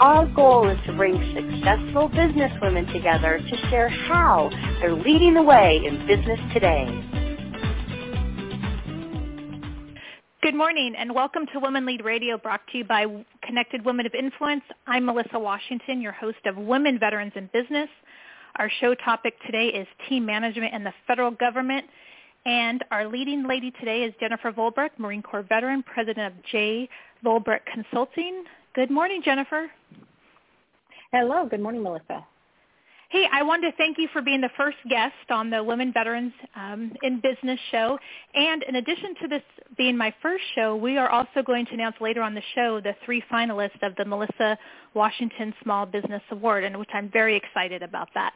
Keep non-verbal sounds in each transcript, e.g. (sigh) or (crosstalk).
Our goal is to bring successful businesswomen together to share how they're leading the way in business today. Good morning and welcome to Women Lead Radio brought to you by Connected Women of Influence. I'm Melissa Washington, your host of Women Veterans in Business. Our show topic today is team management and the federal government. And our leading lady today is Jennifer Vollbrecht, Marine Corps veteran, president of J. Vollbrecht Consulting. Good morning, Jennifer. Hello. Good morning, Melissa. Hey, I wanted to thank you for being the first guest on the Women Veterans um, in Business show. And in addition to this being my first show, we are also going to announce later on the show the three finalists of the Melissa Washington Small Business Award, and which I'm very excited about that,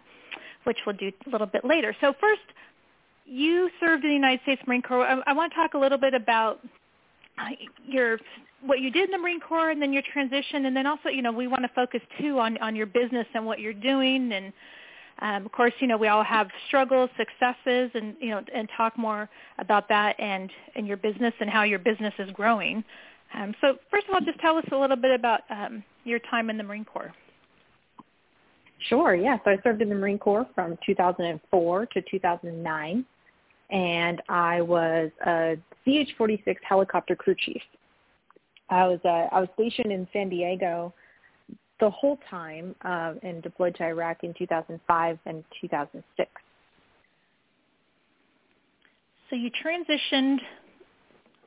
which we'll do a little bit later. So first, you served in the United States Marine Corps. I, I want to talk a little bit about uh, your what you did in the Marine Corps and then your transition, and then also, you know, we want to focus too on on your business and what you're doing, and um, of course, you know, we all have struggles, successes, and you know, and talk more about that and and your business and how your business is growing. Um, so, first of all, just tell us a little bit about um, your time in the Marine Corps. Sure. Yeah. So I served in the Marine Corps from 2004 to 2009, and I was a CH-46 helicopter crew chief. I was uh, I was stationed in San Diego the whole time uh, and deployed to Iraq in 2005 and 2006. So you transitioned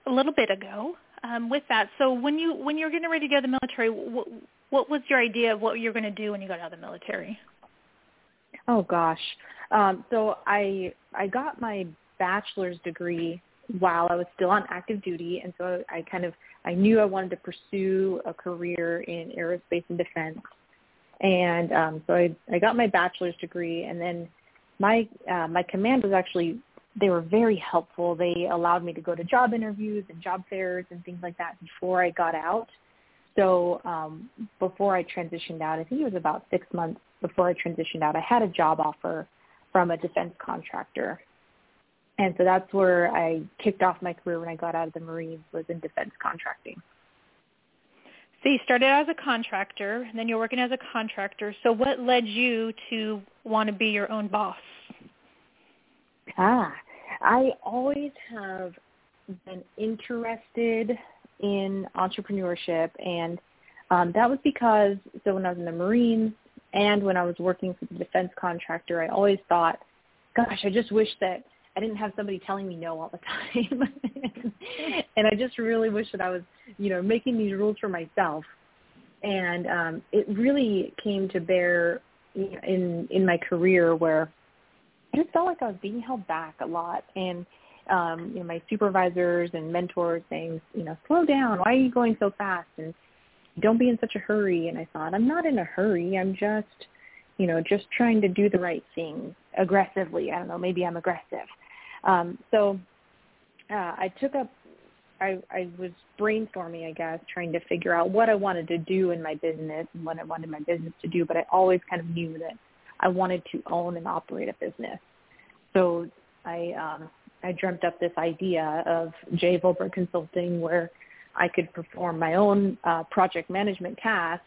a little bit ago um, with that. So when you when you were getting ready to go to the military, what, what was your idea of what you were going to do when you got out of the military? Oh gosh, um, so I I got my bachelor's degree while I was still on active duty, and so I kind of I knew I wanted to pursue a career in aerospace and defense, and um, so I I got my bachelor's degree, and then my uh, my command was actually they were very helpful. They allowed me to go to job interviews and job fairs and things like that before I got out. So um, before I transitioned out, I think it was about six months before I transitioned out, I had a job offer from a defense contractor and so that's where I kicked off my career when I got out of the Marines was in defense contracting. So you started out as a contractor, and then you're working as a contractor. So what led you to want to be your own boss? Ah, I always have been interested in entrepreneurship, and um, that was because so when I was in the Marines and when I was working for the defense contractor, I always thought, gosh, I just wish that I didn't have somebody telling me no all the (laughs) time. and I just really wish that I was, you know, making these rules for myself. And um, it really came to bear you know, in in my career where I just felt like I was being held back a lot. And um, you know, my supervisors and mentors saying, you know, slow down. Why are you going so fast? And don't be in such a hurry. And I thought, I'm not in a hurry. I'm just, you know, just trying to do the right thing aggressively. I don't know. Maybe I'm aggressive. Um, so uh, I took up, I, I was brainstorming, I guess, trying to figure out what I wanted to do in my business and what I wanted my business to do, but I always kind of knew that I wanted to own and operate a business. So I, um, I dreamt up this idea of J. Vollbrecht Consulting where I could perform my own uh, project management tasks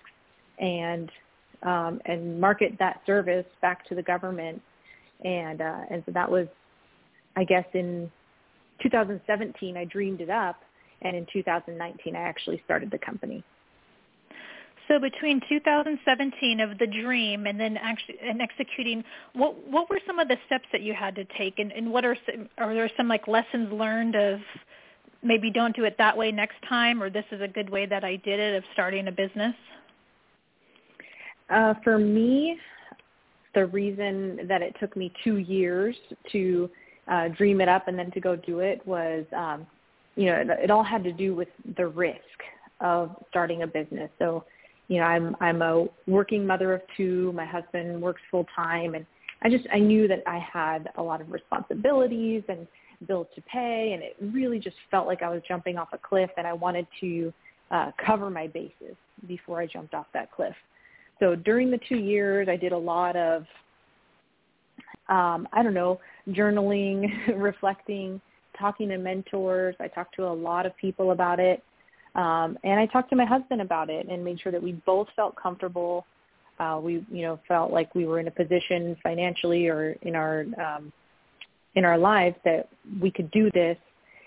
and um, and market that service back to the government. And uh, and so that was I guess in 2017 I dreamed it up, and in 2019 I actually started the company. So between 2017 of the dream and then actually and executing, what what were some of the steps that you had to take, and, and what are some, are there some like lessons learned of maybe don't do it that way next time, or this is a good way that I did it of starting a business? Uh, for me, the reason that it took me two years to uh, dream it up and then to go do it was, um, you know, it, it all had to do with the risk of starting a business. So, you know, I'm I'm a working mother of two. My husband works full time, and I just I knew that I had a lot of responsibilities and bills to pay, and it really just felt like I was jumping off a cliff, and I wanted to uh, cover my bases before I jumped off that cliff. So during the two years, I did a lot of um, I don't know, journaling, (laughs) reflecting, talking to mentors. I talked to a lot of people about it. Um, and I talked to my husband about it and made sure that we both felt comfortable. Uh, we, you know, felt like we were in a position financially or in our um, in our lives that we could do this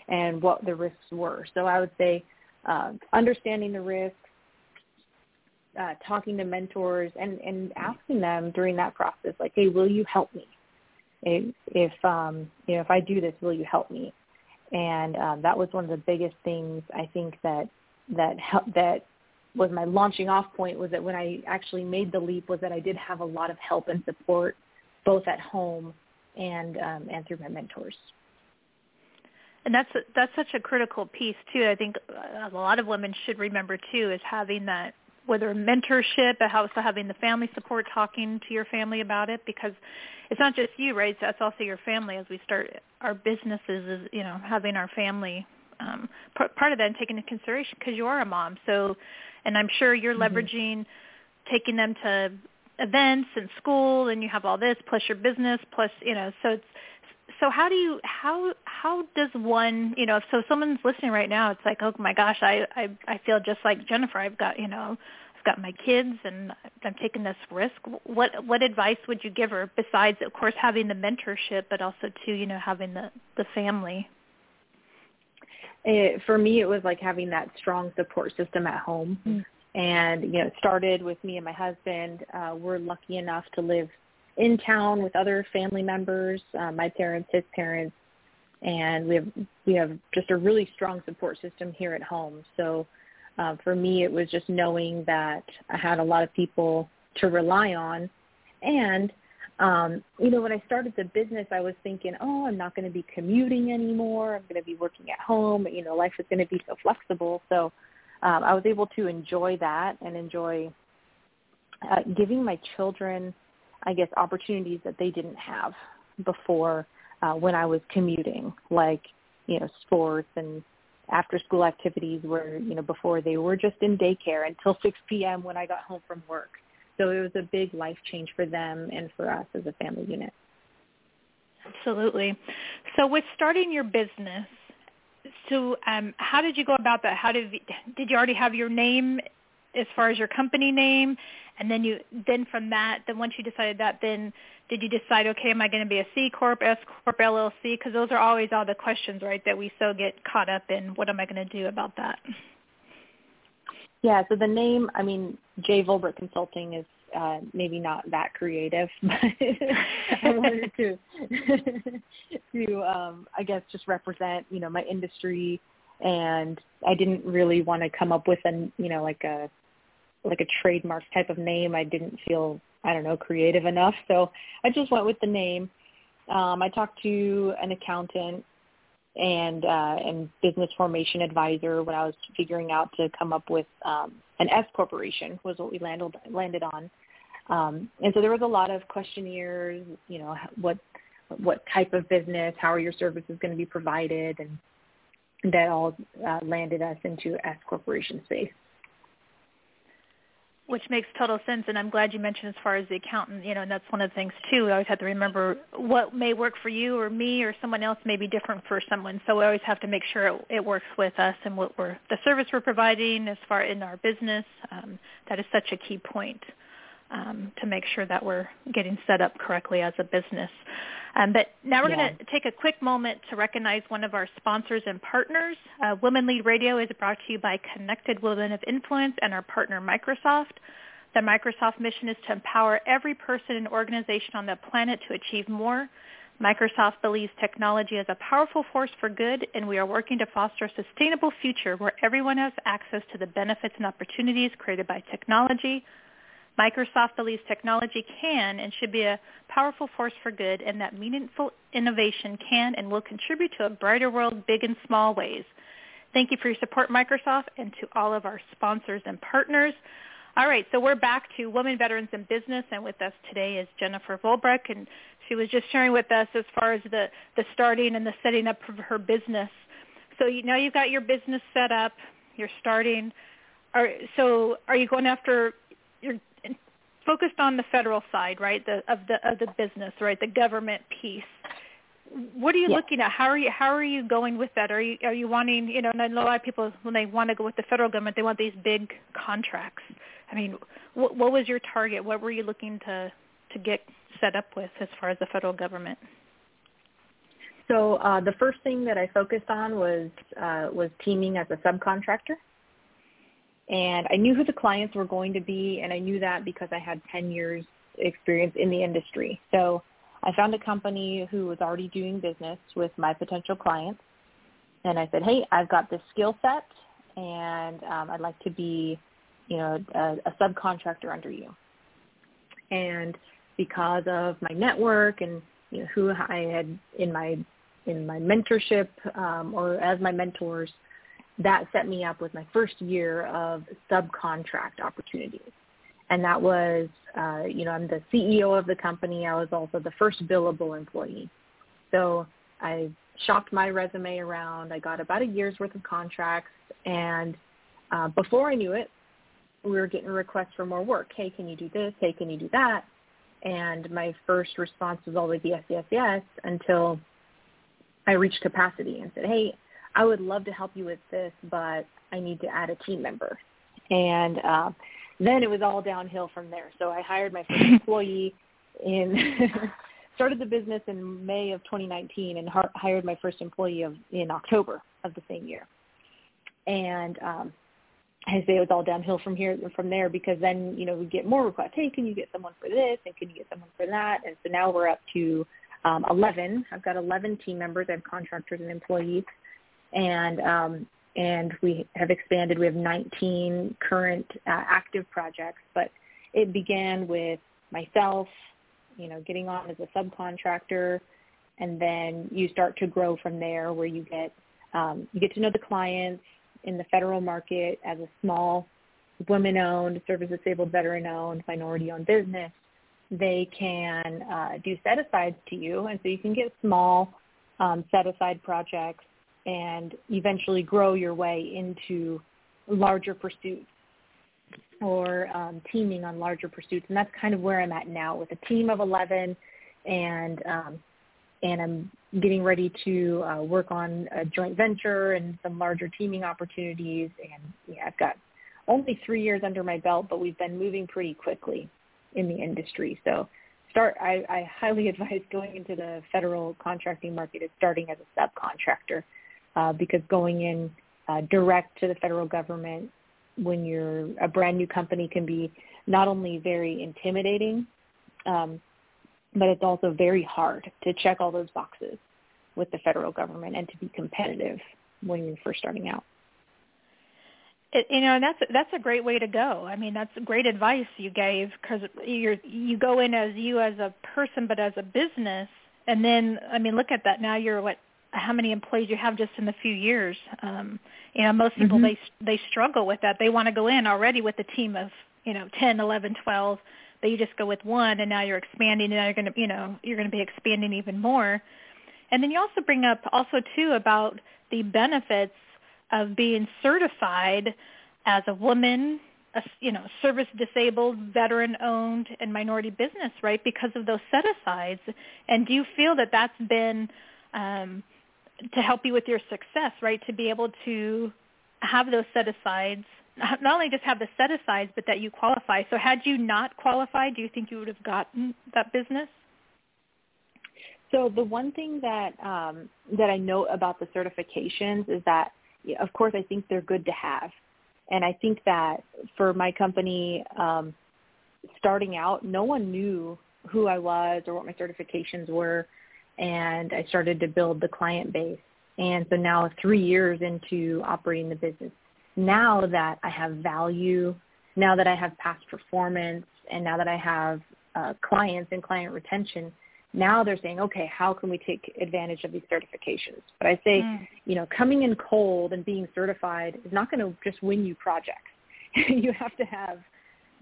and what the risks were. So I would say uh, understanding the risks, uh, talking to mentors, and and asking them during that process, like, hey, will you help me? If, if um, you know, if I do this, will you help me? and um, that was one of the biggest things I think that that that was my launching off point was that when I actually made the leap was that I did have a lot of help and support both at home and um, and through my mentors. And that's that's such a critical piece too. I think a lot of women should remember too is having that whether mentorship, but also having the family support, talking to your family about it, because it's not just you, right? That's also your family as we start our businesses. Is you know having our family um, part of that and taking into consideration because you are a mom. So, and I'm sure you're mm-hmm. leveraging taking them to events and school, and you have all this plus your business plus you know. So it's so how do you how how does one you know so someone's listening right now it's like oh my gosh i i i feel just like jennifer. I've got you know i've got my kids and i'm taking this risk. What what advice would you give her besides of course having the mentorship but also too you know having the the family? It, for me it was like having that strong support system at home. Mm-hmm. and you know it started with me and my husband. Uh we're lucky enough to live in town with other family members, uh, my parents, his parents, and we have we have just a really strong support system here at home. So uh, for me, it was just knowing that I had a lot of people to rely on, and um, you know, when I started the business, I was thinking, oh, I'm not going to be commuting anymore. I'm going to be working at home. You know, life is going to be so flexible. So um, I was able to enjoy that and enjoy uh, giving my children I guess, opportunities that they didn't have before uh, when I was commuting, like, you know, sports and after school activities where, you know, before they were just in daycare until 6 p.m. when I got home from work. So it was a big life change for them and for us as a family unit. Absolutely. So with starting your business, so um, how did you go about that? How did did you already have your name as far as your company name? And then you then from that then once you decided that then did you decide okay am i going to be a c corp s corp llc because those are always all the questions right that we so get caught up in what am i going to do about that? Yeah so the name i mean jay Vollbrecht consulting is uh, maybe not that creative, (laughs) but I wanted to (laughs) to um, I guess just represent you know my industry, and I didn't really want to come up with an you know like a like a trademark type of name. I didn't feel I don't know creative enough, so I just went with the name. Um, I talked to an accountant and uh, and business formation advisor when I was figuring out to come up with um, an S corporation was what we landed landed on. Um, and so there was a lot of questionnaires, you know, what what type of business, how are your services going to be provided, and that all uh, landed us into S corporation space which makes total sense and i'm glad you mentioned as far as the accountant you know and that's one of the things too. We always have to remember what may work for you or me or someone else may be different for someone so we always have to make sure it, it works with us and what we're the service we're providing as far in our business um, that is such a key point um, to make sure that we're getting set up correctly as a business um, but now we're yeah. going to take a quick moment to recognize one of our sponsors and partners. Uh, Women Lead Radio is brought to you by Connected Women of Influence and our partner Microsoft. The Microsoft mission is to empower every person and organization on the planet to achieve more. Microsoft believes technology is a powerful force for good, and we are working to foster a sustainable future where everyone has access to the benefits and opportunities created by technology. Microsoft believes technology can and should be a powerful force for good and that meaningful innovation can and will contribute to a brighter world big and small ways. Thank you for your support, Microsoft, and to all of our sponsors and partners. All right, so we're back to Women Veterans in Business, and with us today is Jennifer Vollbrecht, and she was just sharing with us as far as the, the starting and the setting up of her business. So you know you've got your business set up, you're starting. Are, so are you going after, focused on the federal side, right, the, of, the, of the business, right, the government piece what are you looking at? How are you how are you going with that? Are you are you wanting you know? And I know a lot of people when they want to go with the federal government, they want these big contracts. I mean, what, what was your target? What were you looking to to get set up with as far as the federal government? So uh, the first thing that I focused on was uh, was teaming as a subcontractor, and I knew who the clients were going to be, and I knew that because I had 10 years experience in the industry. So I found a company who was already doing business with my potential clients, and I said, "Hey, I've got this skill set, and um, I'd like to be, you know, a, a subcontractor under you." And because of my network and you know, who I had in my in my mentorship um, or as my mentors, that set me up with my first year of subcontract opportunities and that was, uh, you know, I'm the CEO of the company. I was also the first billable employee. So I shopped my resume around. I got about a year's worth of contracts, and uh, before I knew it, we were getting requests for more work. Hey, can you do this? Hey, can you do that? And my first response was always yes, yes, yes, until I reached capacity and said, hey, I would love to help you with this, but I need to add a team member. And uh, then it was all downhill from there. So I hired my first (laughs) employee in (laughs) started the business in May of 2019 and hired my first employee of, in October of the same year. And um, I say it was all downhill from here from there because then you know we get more requests. Hey, can you get someone for this? And can you get someone for that? And so now we're up to um, 11. I've got 11 team members. I have contractors and employees, and um, and we have expanded. We have 19 current uh, active projects, but it began with myself, you know, getting on as a subcontractor, and then you start to grow from there, where you get um, you get to know the clients in the federal market as a small women-owned, service-disabled, veteran-owned, minority-owned business. They can uh, do set-asides to you, and so you can get small um, set-aside projects and eventually grow your way into larger pursuits or um, teaming on larger pursuits. And that's kind of where I'm at now with a team of 11 and um, and I'm getting ready to uh, work on a joint venture and some larger teaming opportunities. And yeah, I've got only three years under my belt, but we've been moving pretty quickly in the industry. So start, I, I highly (laughs) advise going into the federal contracting market is starting as a subcontractor uh, because going in uh, direct to the federal government when you're a brand new company can be not only very intimidating, um, but it's also very hard to check all those boxes with the federal government and to be competitive when you're first starting out. You know, that's that's a great way to go. I mean, that's great advice you gave because you you go in as you as a person, but as a business, and then I mean, look at that. Now you're what how many employees you have just in a few years. Um, you know, most people mm-hmm. they they struggle with that. They want to go in already with a team of you know ten, eleven, twelve. But you just go with one, and now you're expanding, and now you're going to you know you're going to be expanding even more. And then you also bring up also too about the benefits of being certified as a woman, a, you know, service disabled, veteran owned, and minority business, right? Because of those set asides. And do you feel that that's been um, to help you with your success, right? To be able to have those set asides, not only just have the set asides, but that you qualify. So had you not qualified, do you think you would have gotten that business? So the one thing that um, that I know about the certifications is that, of course, I think they're good to have, and I think that for my company um, starting out, no one knew who I was or what my certifications were and I started to build the client base. And so now three years into operating the business, now that I have value, now that I have past performance, and now that I have uh, clients and client retention, now they're saying, okay, how can we take advantage of these certifications? But I say, mm. you know, coming in cold and being certified is not going to just win you projects. (laughs) you have to have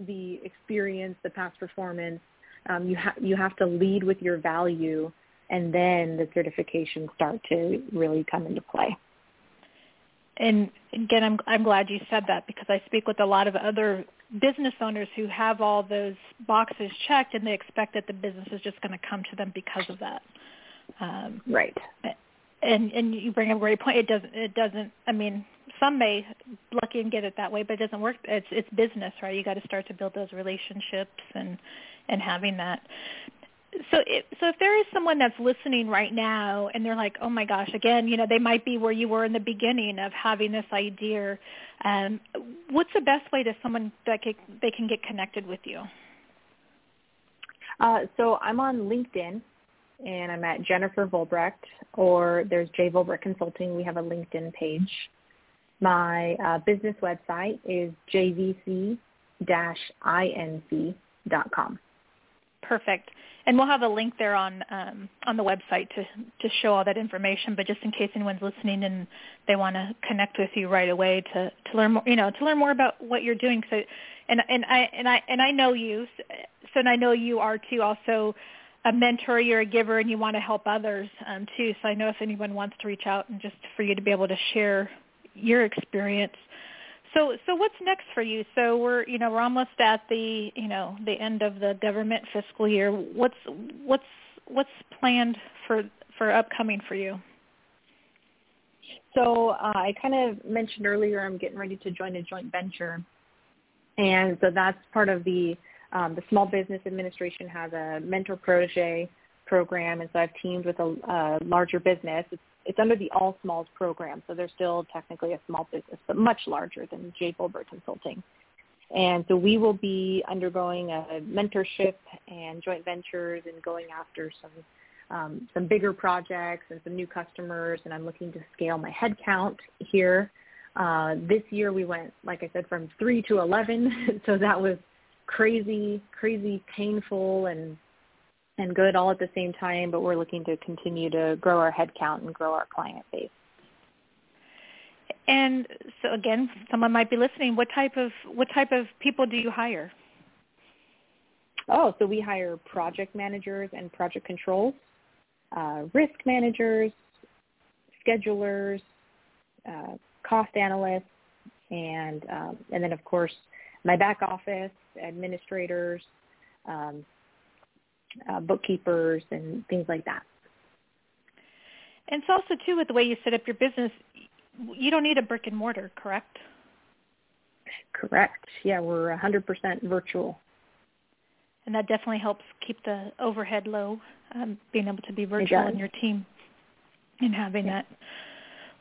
the experience, the past performance. Um, you have you have to lead with your value, and then the certifications start to really come into play. And again, I'm I'm glad you said that because I speak with a lot of other business owners who have all those boxes checked, and they expect that the business is just going to come to them because of that. Um, right. And and you bring up a great point. It doesn't. It doesn't. I mean, some may lucky and get it that way, but it doesn't work. It's it's business, right? You got to start to build those relationships and and having that. So if, so if there is someone that's listening right now and they're like, oh my gosh, again, you know, they might be where you were in the beginning of having this idea. Um, what's the best way to someone that can, they can get connected with you? Uh, so I'm on LinkedIn and I'm at Jennifer Vollbrecht or there's J Vollbrecht Consulting. We have a LinkedIn page. My uh, business website is jvc-inc.com. Perfect. And we'll have a link there on um, on the website to to show all that information. But just in case anyone's listening and they want to connect with you right away to to learn more, you know, to learn more about what you're doing. So, and and I and I and I know you, so and I know you are too. Also, a mentor, you're a giver, and you want to help others um, too. So I know if anyone wants to reach out and just for you to be able to share your experience. So so what's next for you? So we're you know we're almost at the you know the end of the government fiscal year. What's what's what's planned for for upcoming for you? So uh, I kind of mentioned earlier I'm getting ready to join a joint venture, and so that's part of the um, the Small Business Administration has a mentor protege program, and so I've teamed with a, a larger business. It's it's under the All Smalls program, so they're still technically a small business, but much larger than J. Vollbrecht Consulting. And so we will be undergoing a mentorship and joint ventures and going after some um, some bigger projects and some new customers. And I'm looking to scale my headcount here. Uh, this year we went, like I said, from three to eleven, (laughs) so that was crazy, crazy, painful, and and good all at the same time, but we're looking to continue to grow our headcount and grow our client base. And so again, someone might be listening. What type of what type of people do you hire? Oh, so we hire project managers and project controls, uh, risk managers, schedulers, uh, cost analysts, and um, and then of course my back office administrators, um, uh, bookkeepers and things like that. And it's also too with the way you set up your business, you don't need a brick and mortar, correct? Correct. Yeah, we're 100% virtual. And that definitely helps keep the overhead low, um, being able to be virtual in your team and having yeah. that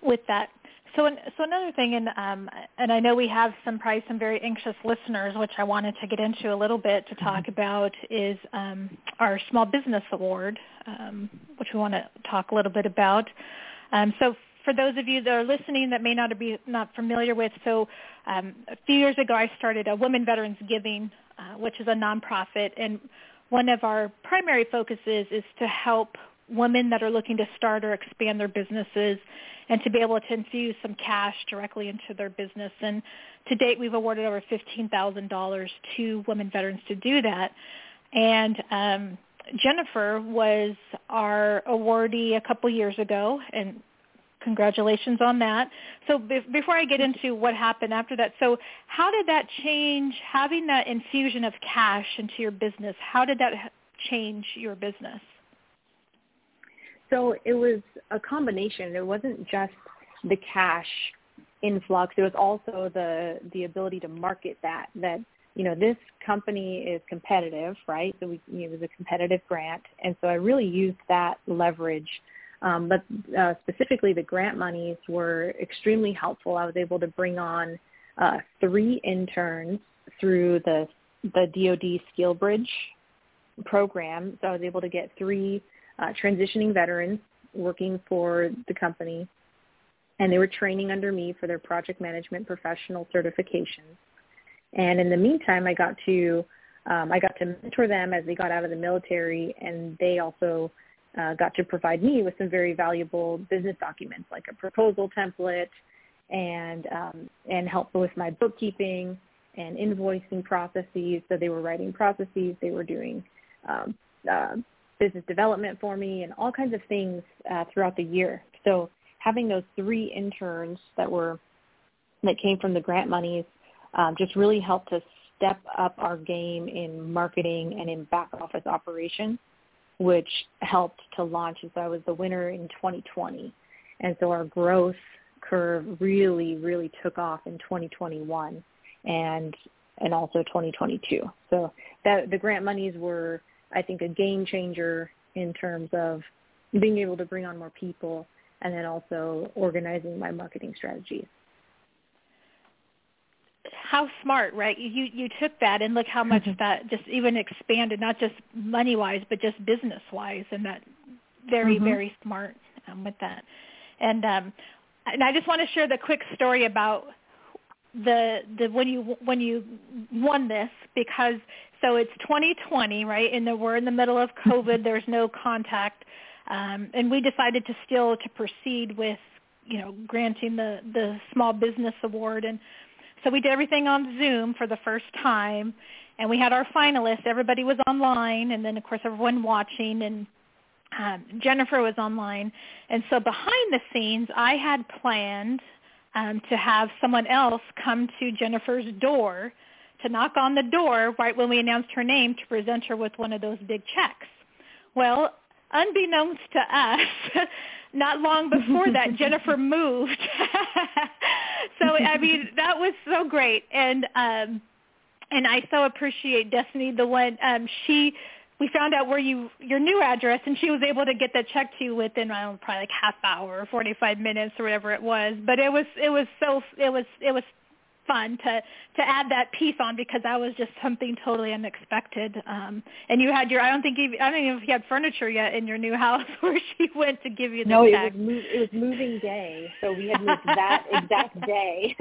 with that. So, so another thing, and um, and I know we have some probably some very anxious listeners, which I wanted to get into a little bit to talk mm-hmm. about is um, our Small Business Award, um, which we want to talk a little bit about. Um, so, for those of you that are listening that may not be not familiar with, so um, a few years ago I started a Women Veterans Giving, uh, which is a nonprofit, and one of our primary focuses is to help women that are looking to start or expand their businesses and to be able to infuse some cash directly into their business. And to date, we've awarded over $15,000 to women veterans to do that. And um, Jennifer was our awardee a couple years ago, and congratulations on that. So be- before I get into what happened after that, so how did that change, having that infusion of cash into your business, how did that change your business? So it was a combination. It wasn't just the cash influx. It was also the the ability to market that that you know this company is competitive, right? So we, it was a competitive grant, and so I really used that leverage. Um, but uh, specifically, the grant monies were extremely helpful. I was able to bring on uh, three interns through the the DoD Skill Bridge program. So I was able to get three uh, transitioning veterans working for the company, and they were training under me for their project management professional certifications. And in the meantime, I got to um, I got to mentor them as they got out of the military, and they also uh, got to provide me with some very valuable business documents, like a proposal template, and um, and help with my bookkeeping. and invoicing processes. So they were writing processes, they were doing um, uh, business development for me, and all kinds of things uh, throughout the year. So having those three interns that were that came from the grant monies um, just really helped us step up our game in marketing and in back office operations, which helped to launch. And so I was the winner in 2020. And so our growth curve really, really took off in 2021 and and also 2022. So that the grant monies were, I think, a game changer in terms of being able to bring on more people and then also organizing my marketing strategies how smart, right? You you took that and look how much mm-hmm. that just even expanded, not just money wise, but just business wise, and that very mm-hmm. very smart um, with that. And um, and I just want to share the quick story about the the when you when you won this because so it's 2020, right? And we're in the middle of. (laughs) COVID. There's no contact, um, and we decided to still to proceed with you know granting the the small business award and so we did everything on Zoom for the first time, and we had our finalists. Everybody was online, and then of course everyone watching, and um, Jennifer was online. And so behind the scenes, I had planned um, to have someone else come to Jennifer's door to knock on the door right when we announced her name to present her with one of those big checks. Well, unbeknownst to us, (laughs) not long before that, (laughs) Jennifer moved. (laughs) so I mean, that was so great, and um, and I so appreciate Destiny, the one um, she. We found out where you your new address, and she was able to get that check to you within I don't know, probably like half hour or forty five minutes or whatever it was. But it was it was so it was it was fun to to add that piece on because that was just something totally unexpected. Um, and you had your I don't think you, I don't even if you had furniture yet in your new house (laughs) where she went to give you the no, it was move, it was moving day, so we had moved that (laughs) exact day.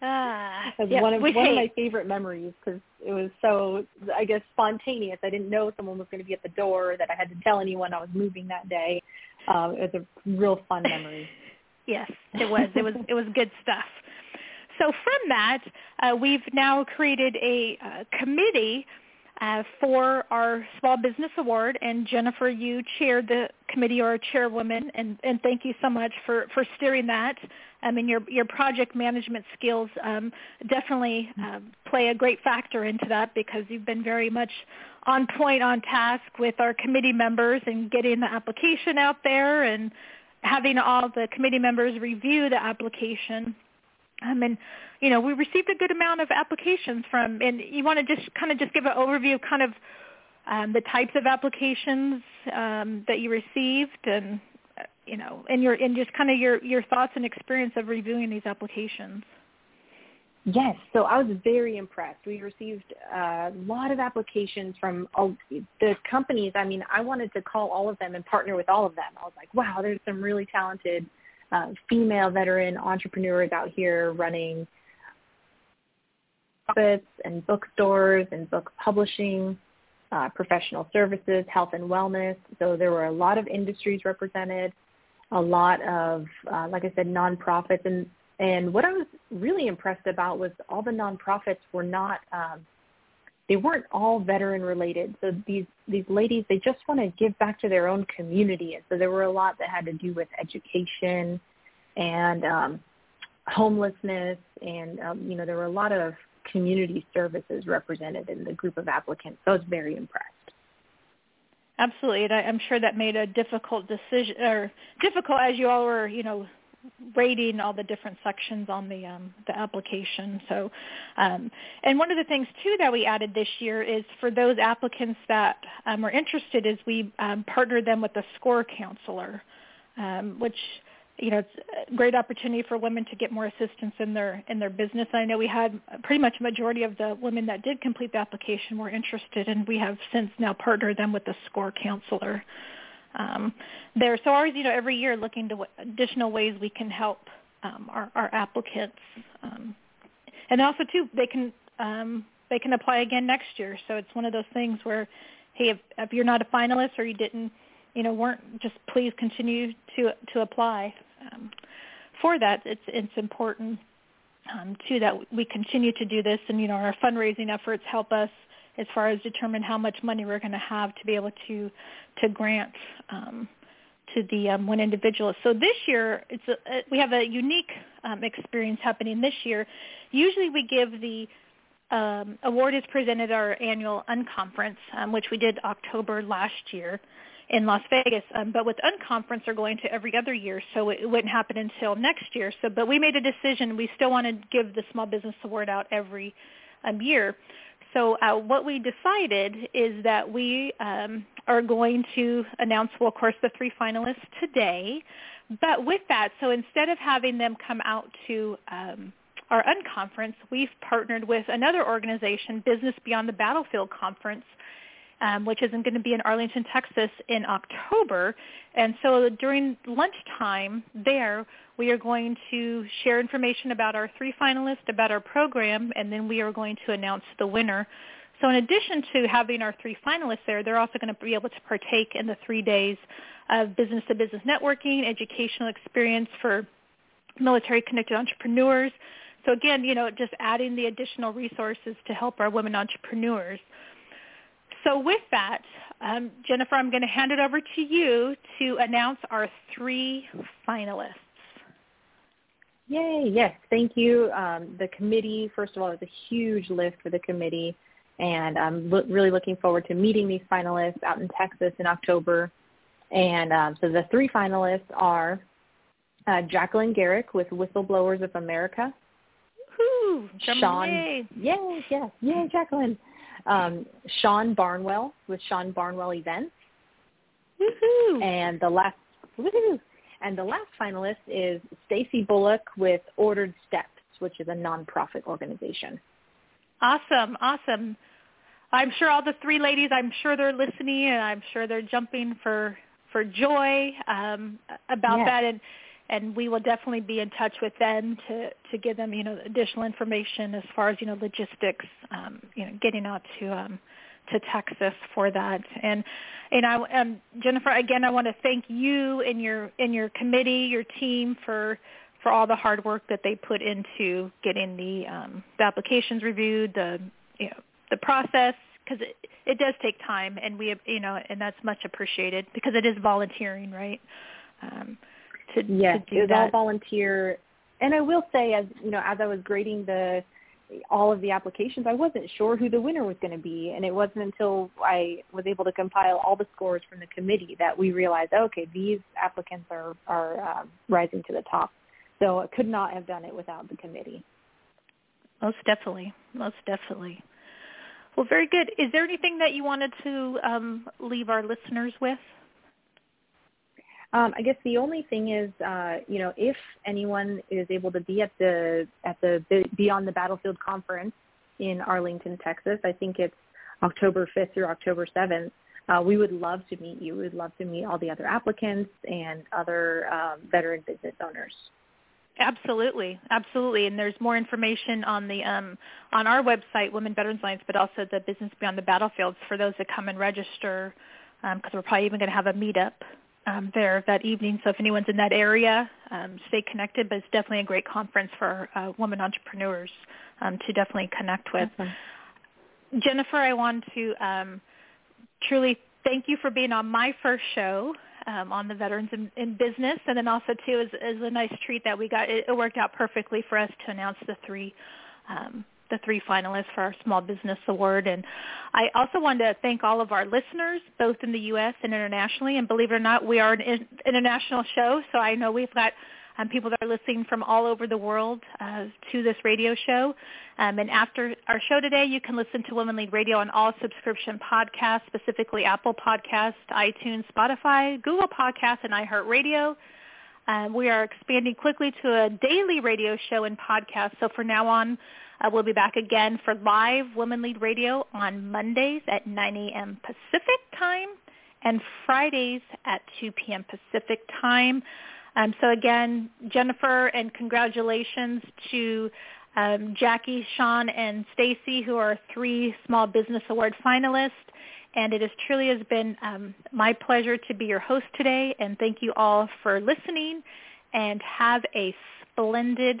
ah, (laughs) That's yeah, one of one hate. of my favorite memories because it was so I guess spontaneous. I didn't know someone was going to be at the door that I had to tell anyone I was moving that day. Um, it was a real fun memory. yes, it was. It was it was good stuff so from that, uh, we've now created a uh, committee uh, for our Small Business Award, and Jennifer, you chaired the committee or chairwoman, and, and thank you so much for, for steering that. I mean, your your project management skills um, definitely uh, play a great factor into that because you've been very much on point, on task with our committee members and getting the application out there and having all the committee members review the application um, and you know, we received a good amount of applications from. And you want to just kind of just give an overview of kind of um, the types of applications um, that you received, and you know, and your and just kind of your your thoughts and experience of reviewing these applications. Yes, so I was very impressed. We received a lot of applications from all the companies. I mean, I wanted to call all of them and partner with all of them. I was like, wow, there's some really talented uh, female veteran entrepreneurs out here running office and bookstores and book publishing, uh, professional services, health and wellness. So there were a lot of industries represented, a lot of, uh, like I said, nonprofits. And, and what I was really impressed about was all the nonprofits were not, um, they weren't all veteran related. So these, these ladies, they just want to give back to their own community. And so there were a lot that had to do with education and um, homelessness. And, um, you know, there were a lot of community services represented in the group of applicants. So I was very impressed. Absolutely, and I, I'm sure that made a difficult decision, or difficult as you all were, you know, rating all the different sections on the um, the application. So, um, and one of the things too that we added this year is for those applicants that um, are interested, is we um, partnered them with a score counselor, um, which you know, it's a great opportunity for women to get more assistance in their in their business. I know we had pretty much a majority of the women that did complete the application were interested, and we have since now partnered them with a score counselor um, there. So always, you know, every year looking to what additional ways we can help um, our, our applicants, um, and also too they can um, they can apply again next year. So it's one of those things where, hey, if, if you're not a finalist or you didn't you know weren't just please continue to to apply um, for that. It's it's important. um, too that we continue to do this, and you know our fundraising efforts help us as far as determine how much money we're going to have to be able to to grant um, to the um, one individual. So this year, it's a, uh, we have a unique um, experience happening this year. Usually, we give the um, award is presented at our annual unconference, um, which we did October last year in Las Vegas. Um, but with unconference, are going to every other year, so it, it wouldn't happen until next year. So, but we made a decision. We still want to give the Small Business Award out every um, year. So uh, what we decided is that we um, are going to announce, well, of course, the three finalists today. But with that, so instead of having them come out to um, our unconference, we've partnered with another organization, Business Beyond the Battlefield Conference, um, which is going to be in Arlington, Texas in October. And so during lunchtime there, we are going to share information about our three finalists, about our program, and then we are going to announce the winner. So in addition to having our three finalists there, they're also going to be able to partake in the three days of business-to-business networking, educational experience for military-connected entrepreneurs. So again, you know, just adding the additional resources to help our women entrepreneurs. So with that, um, Jennifer, I'm going to hand it over to you to announce our three finalists. Yay, yes, thank you. Um, the committee, first of all, is a huge lift for the committee, and I'm lo- really looking forward to meeting these finalists out in Texas in October. And um, so the three finalists are uh, Jacqueline Garrick with Whistleblowers of America. Woo! Sean, yay! Yay, yes, yay, Jacqueline um, Sean Barnwell with Sean Barnwell Events. Woohoo! And the last woohoo! And the last finalist is Stacy Bullock with Ordered Steps, which is a nonprofit organization. Awesome, awesome. I'm sure all the three ladies, I'm sure they're listening, and I'm sure they're jumping for for joy um, about yes. that. And and we will definitely be in touch with them to to give them you know additional information as far as you know logistics um, you know getting out to um, to Texas for that. And and I um, Jennifer again I want to thank you and your and your committee your team for for all the hard work that they put into getting the um, the applications reviewed the you know the process because it, it does take time and we you know and that's much appreciated because it is volunteering right? Um, to, yes, to do it was that. all volunteer. And I will say, as you know, as I was grading the all of the applications, I wasn't sure who the winner was going to be, and it wasn't until I was able to compile all the scores from the committee that we realized, okay, these applicants are are um, rising to the top. So I could not have done it without the committee. Most definitely, most definitely. Well, very good. Is there anything that you wanted to um, leave our listeners with? Um, I guess the only thing is, uh, you know, if anyone is able to be at the at the Beyond the Battlefield conference in Arlington, Texas, I think it's October 5th through October 7th. Uh, we would love to meet you. We would love to meet all the other applicants and other um, veteran business owners. Absolutely, absolutely. And there's more information on the um, on our website, Women Veterans Alliance, but also the Business Beyond the Battlefields for those that come and register, because um, we're probably even going to have a meetup um, there that evening. So if anyone's in that area, um, stay connected. But it's definitely a great conference for uh, women entrepreneurs um, to definitely connect with. Awesome. Jennifer, I want to um, truly thank you for being on my first show um, on the Veterans in, in, Business, and then also too is, is a nice treat that we got. It, it, worked out perfectly for us to announce the three um, the three finalists for our Small Business Award. And I also wanted to thank all of our listeners, both in the U.S. and internationally. And believe it or not, we are an international show, so I know we've got um, people that are listening from all over the world uh, to this radio show. Um, and after our show today, you can listen to Women Lead Radio on all subscription podcasts, specifically Apple Podcasts, iTunes, Spotify, Google Podcasts, and iHeartRadio. Um, we are expanding quickly to a daily radio show and podcast. So for now on, uh, we'll be back again for live Women Lead Radio on Mondays at 9 a.m. Pacific time and Fridays at 2 p.m. Pacific time. Um, so again, Jennifer, and congratulations to um, Jackie, Sean, and Stacy, who are three Small Business Award finalists. And it has truly has been um, my pleasure to be your host today. And thank you all for listening. And have a splendid